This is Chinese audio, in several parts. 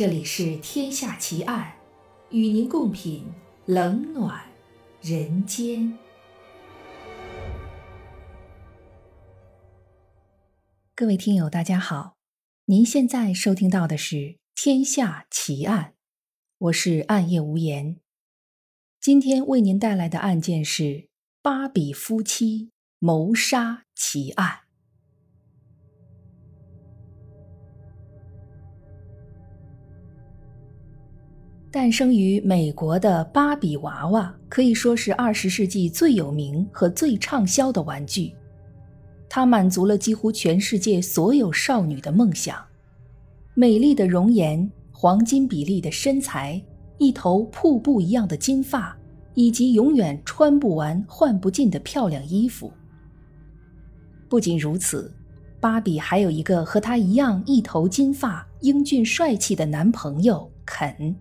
这里是《天下奇案》，与您共品冷暖人间。各位听友，大家好，您现在收听到的是《天下奇案》，我是暗夜无言。今天为您带来的案件是芭比夫妻谋杀奇案。诞生于美国的芭比娃娃可以说是二十世纪最有名和最畅销的玩具。它满足了几乎全世界所有少女的梦想：美丽的容颜、黄金比例的身材、一头瀑布一样的金发，以及永远穿不完、换不尽的漂亮衣服。不仅如此，芭比还有一个和她一样一头金发、英俊帅气的男朋友肯。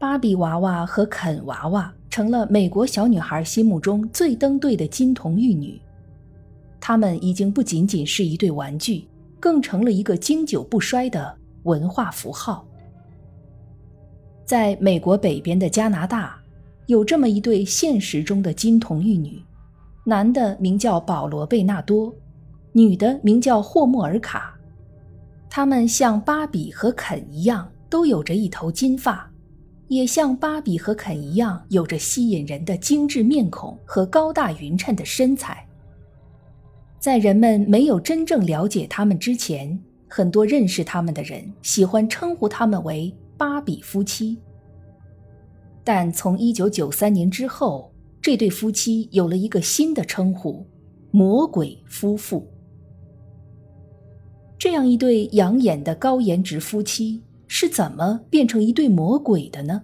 芭比娃娃和肯娃娃成了美国小女孩心目中最登对的金童玉女，她们已经不仅仅是一对玩具，更成了一个经久不衰的文化符号。在美国北边的加拿大，有这么一对现实中的金童玉女，男的名叫保罗·贝纳多，女的名叫霍莫尔卡。他们像芭比和肯一样，都有着一头金发。也像芭比和肯一样，有着吸引人的精致面孔和高大匀称的身材。在人们没有真正了解他们之前，很多认识他们的人喜欢称呼他们为“芭比夫妻”。但从1993年之后，这对夫妻有了一个新的称呼——“魔鬼夫妇”。这样一对养眼的高颜值夫妻。是怎么变成一对魔鬼的呢？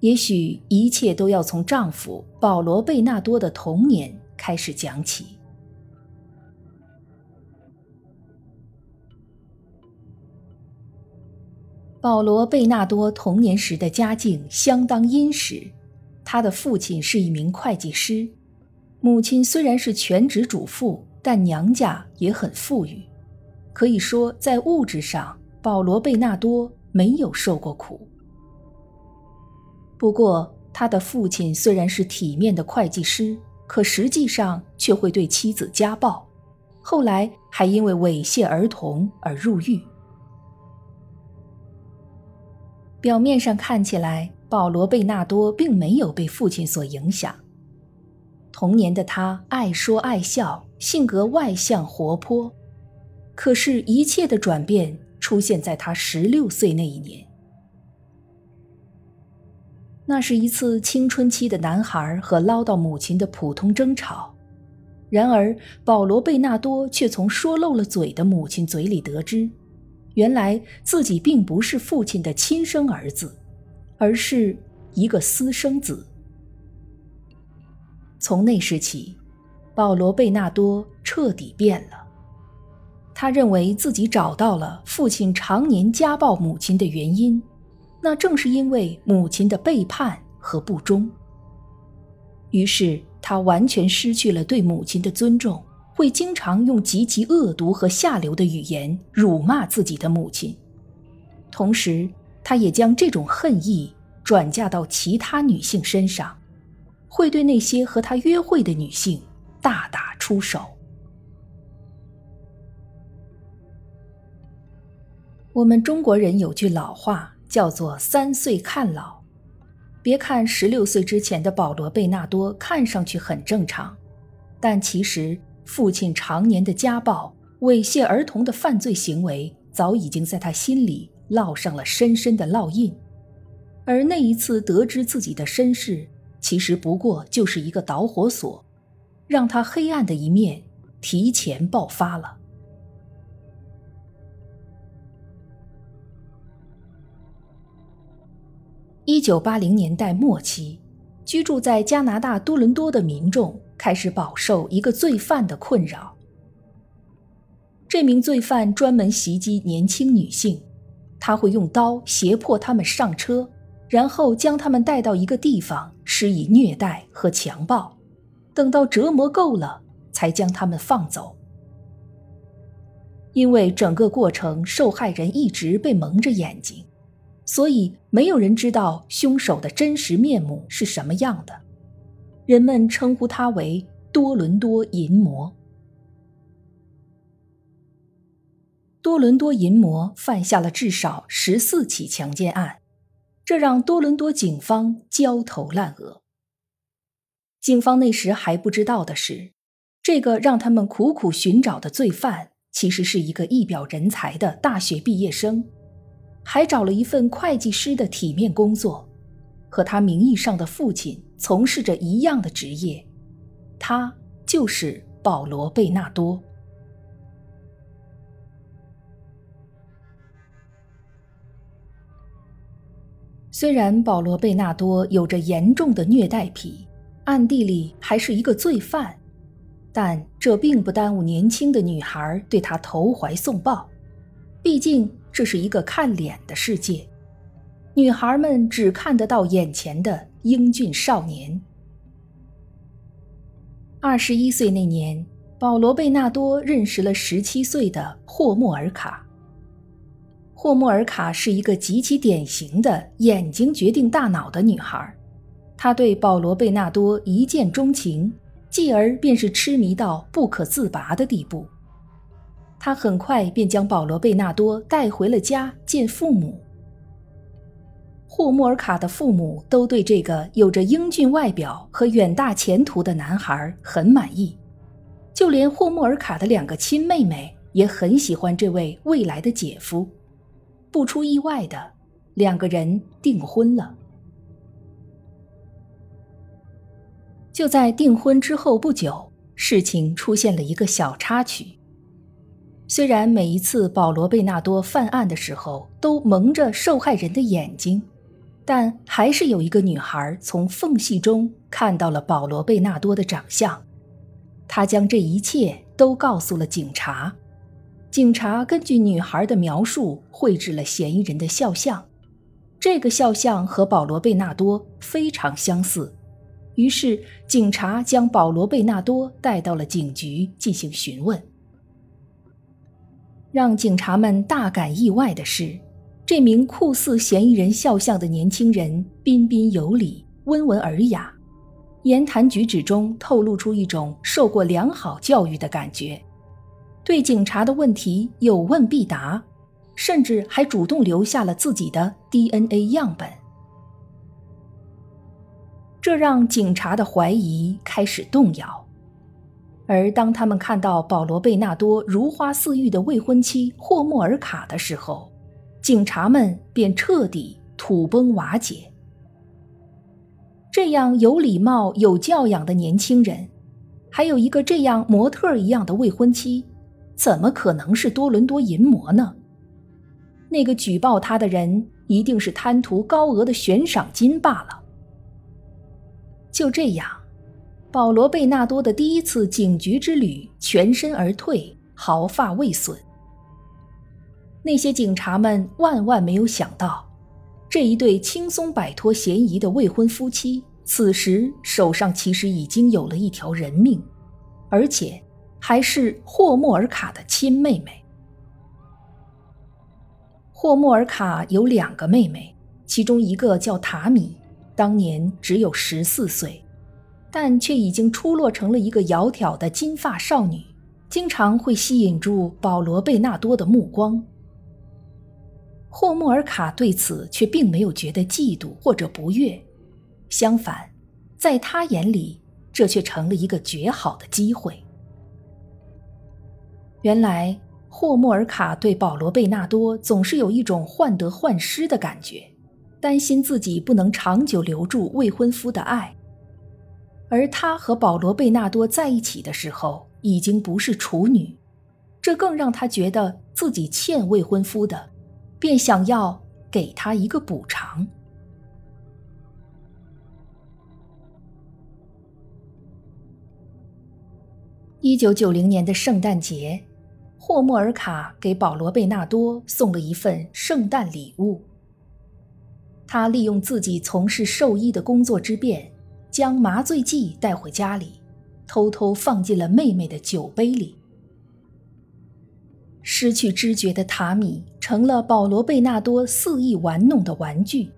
也许一切都要从丈夫保罗·贝纳多的童年开始讲起。保罗·贝纳多童年时的家境相当殷实，他的父亲是一名会计师，母亲虽然是全职主妇，但娘家也很富裕，可以说在物质上。保罗·贝纳多没有受过苦，不过他的父亲虽然是体面的会计师，可实际上却会对妻子家暴，后来还因为猥亵儿童而入狱。表面上看起来，保罗·贝纳多并没有被父亲所影响。童年的他爱说爱笑，性格外向活泼，可是，一切的转变。出现在他十六岁那一年，那是一次青春期的男孩和唠叨母亲的普通争吵。然而，保罗·贝纳多却从说漏了嘴的母亲嘴里得知，原来自己并不是父亲的亲生儿子，而是一个私生子。从那时起，保罗·贝纳多彻底变了。他认为自己找到了父亲常年家暴母亲的原因，那正是因为母亲的背叛和不忠。于是他完全失去了对母亲的尊重，会经常用极其恶毒和下流的语言辱骂自己的母亲。同时，他也将这种恨意转嫁到其他女性身上，会对那些和他约会的女性大打出手。我们中国人有句老话，叫做“三岁看老”。别看十六岁之前的保罗·贝纳多看上去很正常，但其实父亲常年的家暴、猥亵儿童的犯罪行为，早已经在他心里烙上了深深的烙印。而那一次得知自己的身世，其实不过就是一个导火索，让他黑暗的一面提前爆发了。一九八零年代末期，居住在加拿大多伦多的民众开始饱受一个罪犯的困扰。这名罪犯专门袭击年轻女性，他会用刀胁迫他们上车，然后将他们带到一个地方施以虐待和强暴，等到折磨够了，才将他们放走。因为整个过程受害人一直被蒙着眼睛，所以没有人知道凶手的真实面目是什么样的。人们称呼他为多伦多淫魔。多伦多淫魔犯下了至少十四起强奸案，这让多伦多警方焦头烂额。警方那时还不知道的是，这个让他们苦苦寻找的罪犯。其实是一个一表人才的大学毕业生，还找了一份会计师的体面工作，和他名义上的父亲从事着一样的职业。他就是保罗·贝纳多。虽然保罗·贝纳多有着严重的虐待癖，暗地里还是一个罪犯。但这并不耽误年轻的女孩对他投怀送抱，毕竟这是一个看脸的世界，女孩们只看得到眼前的英俊少年。二十一岁那年，保罗·贝纳多认识了十七岁的霍莫尔卡。霍莫尔卡是一个极其典型的眼睛决定大脑的女孩，她对保罗·贝纳多一见钟情。继而便是痴迷到不可自拔的地步。他很快便将保罗·贝纳多带回了家见父母。霍莫尔卡的父母都对这个有着英俊外表和远大前途的男孩很满意，就连霍莫尔卡的两个亲妹妹也很喜欢这位未来的姐夫。不出意外的，两个人订婚了。就在订婚之后不久，事情出现了一个小插曲。虽然每一次保罗·贝纳多犯案的时候都蒙着受害人的眼睛，但还是有一个女孩从缝隙中看到了保罗·贝纳多的长相。她将这一切都告诉了警察。警察根据女孩的描述绘制了嫌疑人的肖像，这个肖像和保罗·贝纳多非常相似。于是，警察将保罗·贝纳多带到了警局进行询问。让警察们大感意外的是，这名酷似嫌疑人肖像的年轻人彬彬有礼、温文尔雅，言谈举止中透露出一种受过良好教育的感觉，对警察的问题有问必答，甚至还主动留下了自己的 DNA 样本。这让警察的怀疑开始动摇，而当他们看到保罗·贝纳多如花似玉的未婚妻霍莫尔卡的时候，警察们便彻底土崩瓦解。这样有礼貌、有教养的年轻人，还有一个这样模特一样的未婚妻，怎么可能是多伦多淫魔呢？那个举报他的人一定是贪图高额的悬赏金罢了。就这样，保罗·贝纳多的第一次警局之旅全身而退，毫发未损。那些警察们万万没有想到，这一对轻松摆脱嫌疑的未婚夫妻，此时手上其实已经有了一条人命，而且还是霍莫尔卡的亲妹妹。霍莫尔卡有两个妹妹，其中一个叫塔米。当年只有十四岁，但却已经出落成了一个窈窕的金发少女，经常会吸引住保罗·贝纳多的目光。霍莫尔卡对此却并没有觉得嫉妒或者不悦，相反，在他眼里，这却成了一个绝好的机会。原来，霍莫尔卡对保罗·贝纳多总是有一种患得患失的感觉。担心自己不能长久留住未婚夫的爱，而她和保罗·贝纳多在一起的时候已经不是处女，这更让她觉得自己欠未婚夫的，便想要给他一个补偿。一九九零年的圣诞节，霍莫尔卡给保罗·贝纳多送了一份圣诞礼物。他利用自己从事兽医的工作之便，将麻醉剂带回家里，偷偷放进了妹妹的酒杯里。失去知觉的塔米成了保罗·贝纳多肆意玩弄的玩具，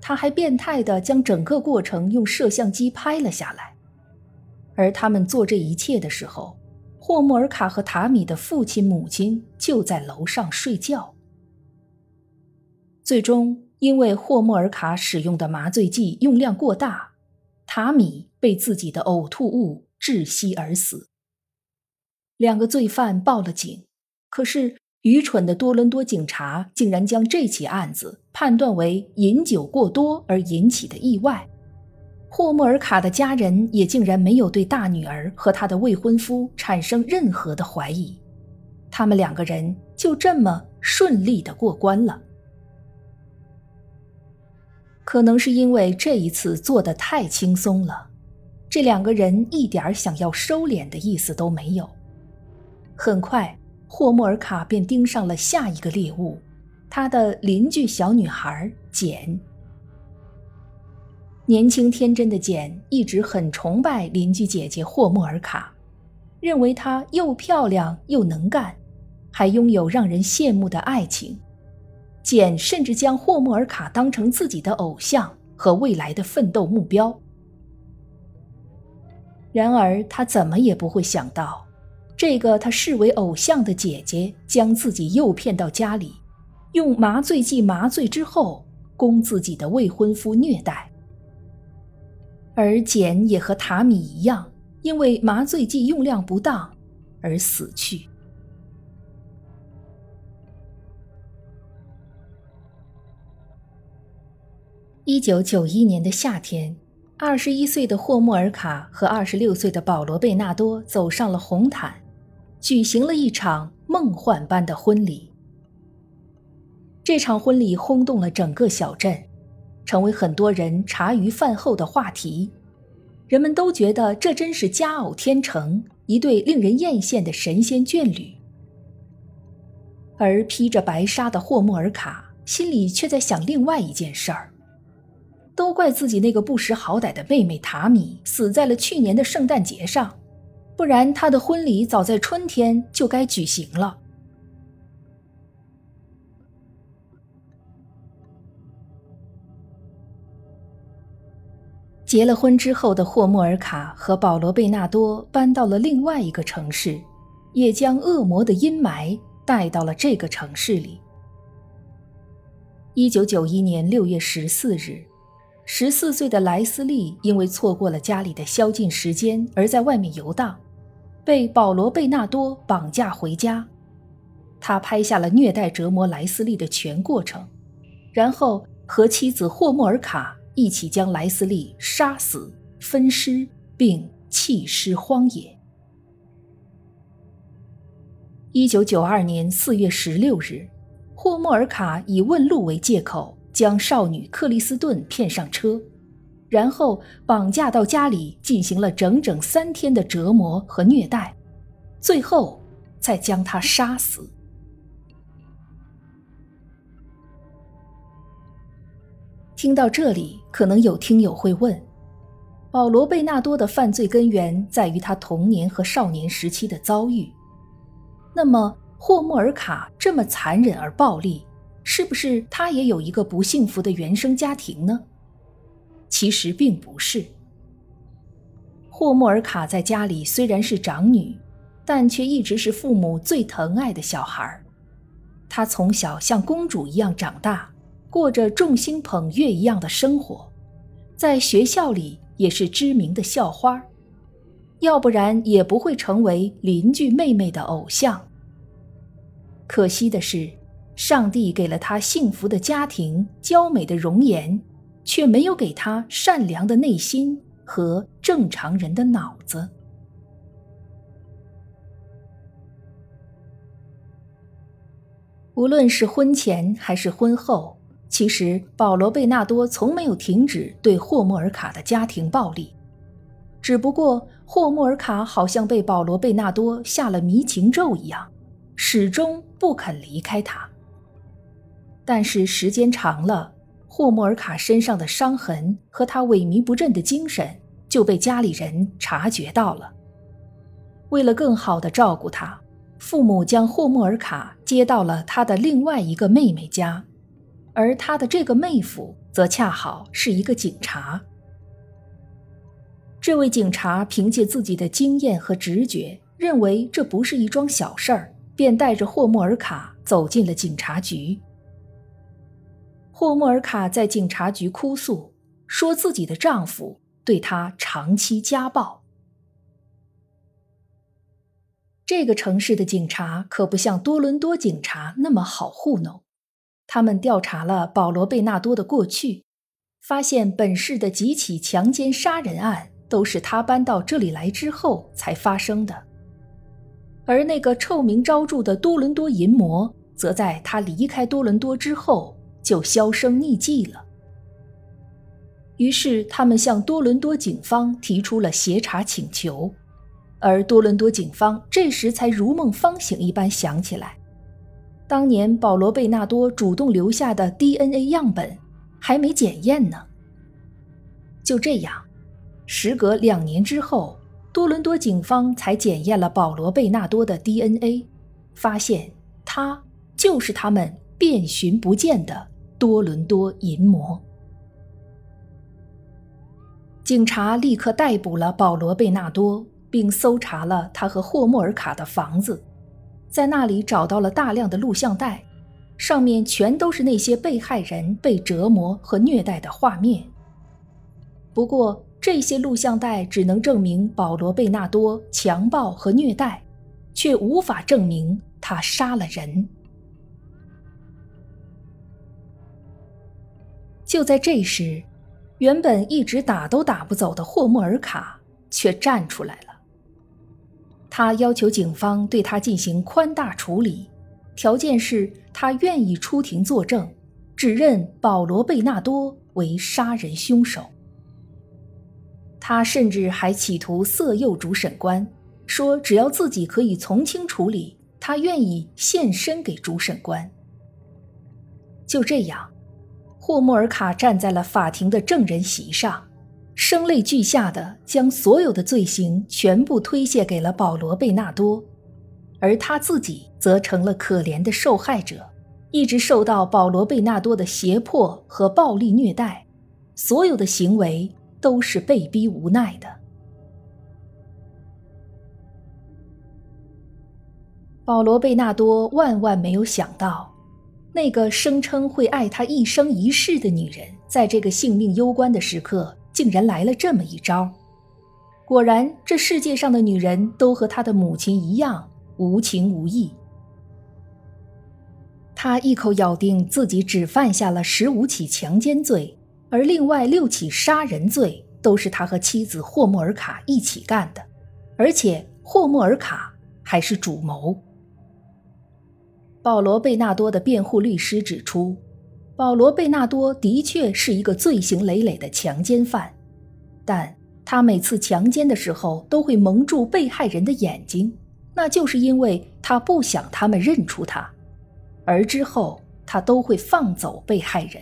他还变态地将整个过程用摄像机拍了下来。而他们做这一切的时候，霍莫尔卡和塔米的父亲、母亲就在楼上睡觉。最终，因为霍莫尔卡使用的麻醉剂用量过大，塔米被自己的呕吐物窒息而死。两个罪犯报了警。可是，愚蠢的多伦多警察竟然将这起案子判断为饮酒过多而引起的意外。霍莫尔卡的家人也竟然没有对大女儿和她的未婚夫产生任何的怀疑，他们两个人就这么顺利的过关了。可能是因为这一次做的太轻松了，这两个人一点想要收敛的意思都没有。很快。霍莫尔卡便盯上了下一个猎物，他的邻居小女孩简。年轻天真的简一直很崇拜邻居姐姐霍莫尔卡，认为她又漂亮又能干，还拥有让人羡慕的爱情。简甚至将霍莫尔卡当成自己的偶像和未来的奋斗目标。然而，他怎么也不会想到。这个他视为偶像的姐姐将自己诱骗到家里，用麻醉剂麻醉之后，供自己的未婚夫虐待。而简也和塔米一样，因为麻醉剂用量不当而死去。一九九一年的夏天，二十一岁的霍莫尔卡和二十六岁的保罗贝纳多走上了红毯。举行了一场梦幻般的婚礼。这场婚礼轰动了整个小镇，成为很多人茶余饭后的话题。人们都觉得这真是佳偶天成，一对令人艳羡的神仙眷侣。而披着白纱的霍莫尔卡心里却在想另外一件事儿：都怪自己那个不识好歹的妹妹塔米死在了去年的圣诞节上。不然，他的婚礼早在春天就该举行了。结了婚之后的霍莫尔卡和保罗贝纳多搬到了另外一个城市，也将恶魔的阴霾带到了这个城市里。一九九一年六月十四日，十四岁的莱斯利因为错过了家里的宵禁时间，而在外面游荡。被保罗·贝纳多绑架回家，他拍下了虐待折磨莱斯利的全过程，然后和妻子霍莫尔卡一起将莱斯利杀死、分尸并弃尸荒野。一九九二年四月十六日，霍莫尔卡以问路为借口，将少女克里斯顿骗上车。然后绑架到家里，进行了整整三天的折磨和虐待，最后再将他杀死。听到这里，可能有听友会问：保罗·贝纳多的犯罪根源在于他童年和少年时期的遭遇，那么霍莫尔卡这么残忍而暴力，是不是他也有一个不幸福的原生家庭呢？其实并不是。霍莫尔卡在家里虽然是长女，但却一直是父母最疼爱的小孩她从小像公主一样长大，过着众星捧月一样的生活，在学校里也是知名的校花要不然也不会成为邻居妹妹的偶像。可惜的是，上帝给了她幸福的家庭、娇美的容颜。却没有给他善良的内心和正常人的脑子。无论是婚前还是婚后，其实保罗·贝纳多从没有停止对霍莫尔卡的家庭暴力，只不过霍莫尔卡好像被保罗·贝纳多下了迷情咒一样，始终不肯离开他。但是时间长了。霍莫尔卡身上的伤痕和他萎靡不振的精神就被家里人察觉到了。为了更好的照顾他，父母将霍莫尔卡接到了他的另外一个妹妹家，而他的这个妹夫则恰好是一个警察。这位警察凭借自己的经验和直觉，认为这不是一桩小事儿，便带着霍莫尔卡走进了警察局。霍莫尔卡在警察局哭诉，说自己的丈夫对她长期家暴。这个城市的警察可不像多伦多警察那么好糊弄。他们调查了保罗·贝纳多的过去，发现本市的几起强奸杀人案都是他搬到这里来之后才发生的，而那个臭名昭著的多伦多淫魔，则在他离开多伦多之后就销声匿迹了。于是，他们向多伦多警方提出了协查请求。而多伦多警方这时才如梦方醒一般想起来，当年保罗·贝纳多主动留下的 DNA 样本还没检验呢。就这样，时隔两年之后，多伦多警方才检验了保罗·贝纳多的 DNA，发现他就是他们遍寻不见的多伦多淫魔。警察立刻逮捕了保罗·贝纳多。并搜查了他和霍莫尔卡的房子，在那里找到了大量的录像带，上面全都是那些被害人被折磨和虐待的画面。不过，这些录像带只能证明保罗·贝纳多强暴和虐待，却无法证明他杀了人。就在这时，原本一直打都打不走的霍莫尔卡却站出来了。他要求警方对他进行宽大处理，条件是他愿意出庭作证，指认保罗·贝纳多为杀人凶手。他甚至还企图色诱主审官，说只要自己可以从轻处理，他愿意献身给主审官。就这样，霍莫尔卡站在了法庭的证人席上。声泪俱下的将所有的罪行全部推卸给了保罗·贝纳多，而他自己则成了可怜的受害者，一直受到保罗·贝纳多的胁迫和暴力虐待，所有的行为都是被逼无奈的。保罗·贝纳多万万没有想到，那个声称会爱他一生一世的女人，在这个性命攸关的时刻。竟然来了这么一招！果然，这世界上的女人都和她的母亲一样无情无义。他一口咬定自己只犯下了十五起强奸罪，而另外六起杀人罪都是他和妻子霍莫尔卡一起干的，而且霍莫尔卡还是主谋。保罗·贝纳多的辩护律师指出。保罗·贝纳多的确是一个罪行累累的强奸犯，但他每次强奸的时候都会蒙住被害人的眼睛，那就是因为他不想他们认出他，而之后他都会放走被害人。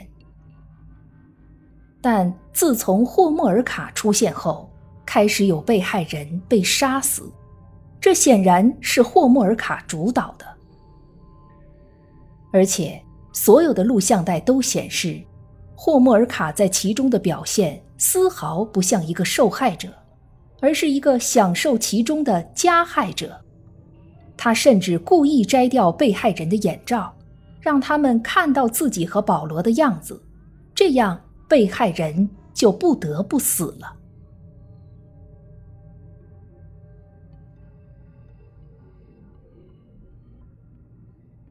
但自从霍莫尔卡出现后，开始有被害人被杀死，这显然是霍莫尔卡主导的，而且。所有的录像带都显示，霍莫尔卡在其中的表现丝毫不像一个受害者，而是一个享受其中的加害者。他甚至故意摘掉被害人的眼罩，让他们看到自己和保罗的样子，这样被害人就不得不死了。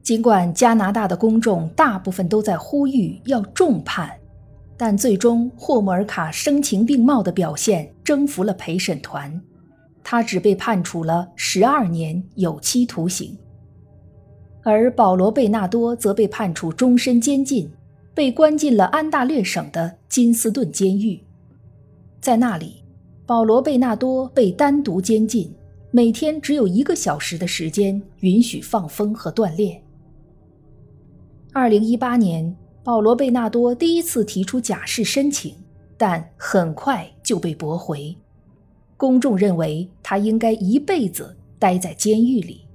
尽管加拿大的公众大部分都在呼吁要重判，但最终霍莫尔卡声情并茂的表现征服了陪审团，他只被判处了十二年有期徒刑，而保罗·贝纳多则被判处终身监禁，被关进了安大略省的金斯顿监狱。在那里，保罗·贝纳多被单独监禁，每天只有一个小时的时间允许放风和锻炼。二零一八年，保罗·贝纳多第一次提出假释申请，但很快就被驳回。公众认为他应该一辈子待在监狱里。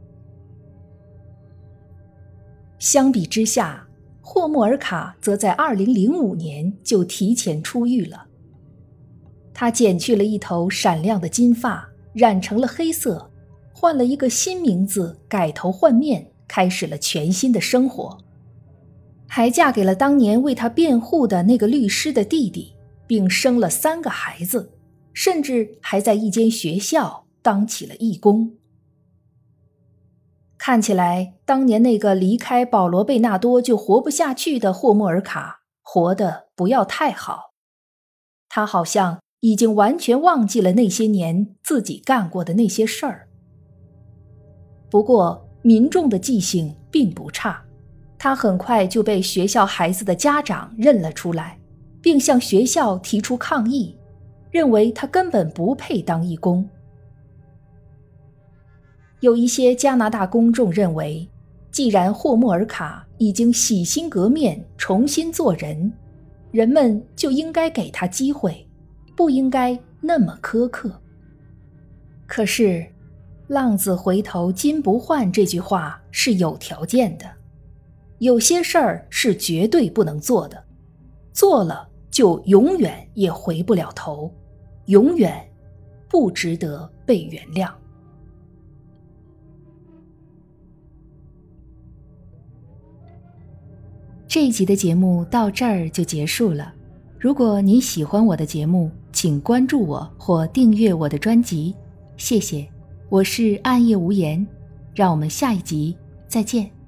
相比之下，霍莫尔卡则在2005年就提前出狱了。他剪去了一头闪亮的金发，染成了黑色，换了一个新名字，改头换面，开始了全新的生活，还嫁给了当年为他辩护的那个律师的弟弟，并生了三个孩子，甚至还在一间学校当起了义工。看起来，当年那个离开保罗·贝纳多就活不下去的霍莫尔卡，活得不要太好。他好像已经完全忘记了那些年自己干过的那些事儿。不过，民众的记性并不差，他很快就被学校孩子的家长认了出来，并向学校提出抗议，认为他根本不配当义工。有一些加拿大公众认为，既然霍莫尔卡已经洗心革面、重新做人，人们就应该给他机会，不应该那么苛刻。可是，“浪子回头金不换”这句话是有条件的，有些事儿是绝对不能做的，做了就永远也回不了头，永远不值得被原谅。这一集的节目到这儿就结束了。如果你喜欢我的节目，请关注我或订阅我的专辑，谢谢。我是暗夜无言，让我们下一集再见。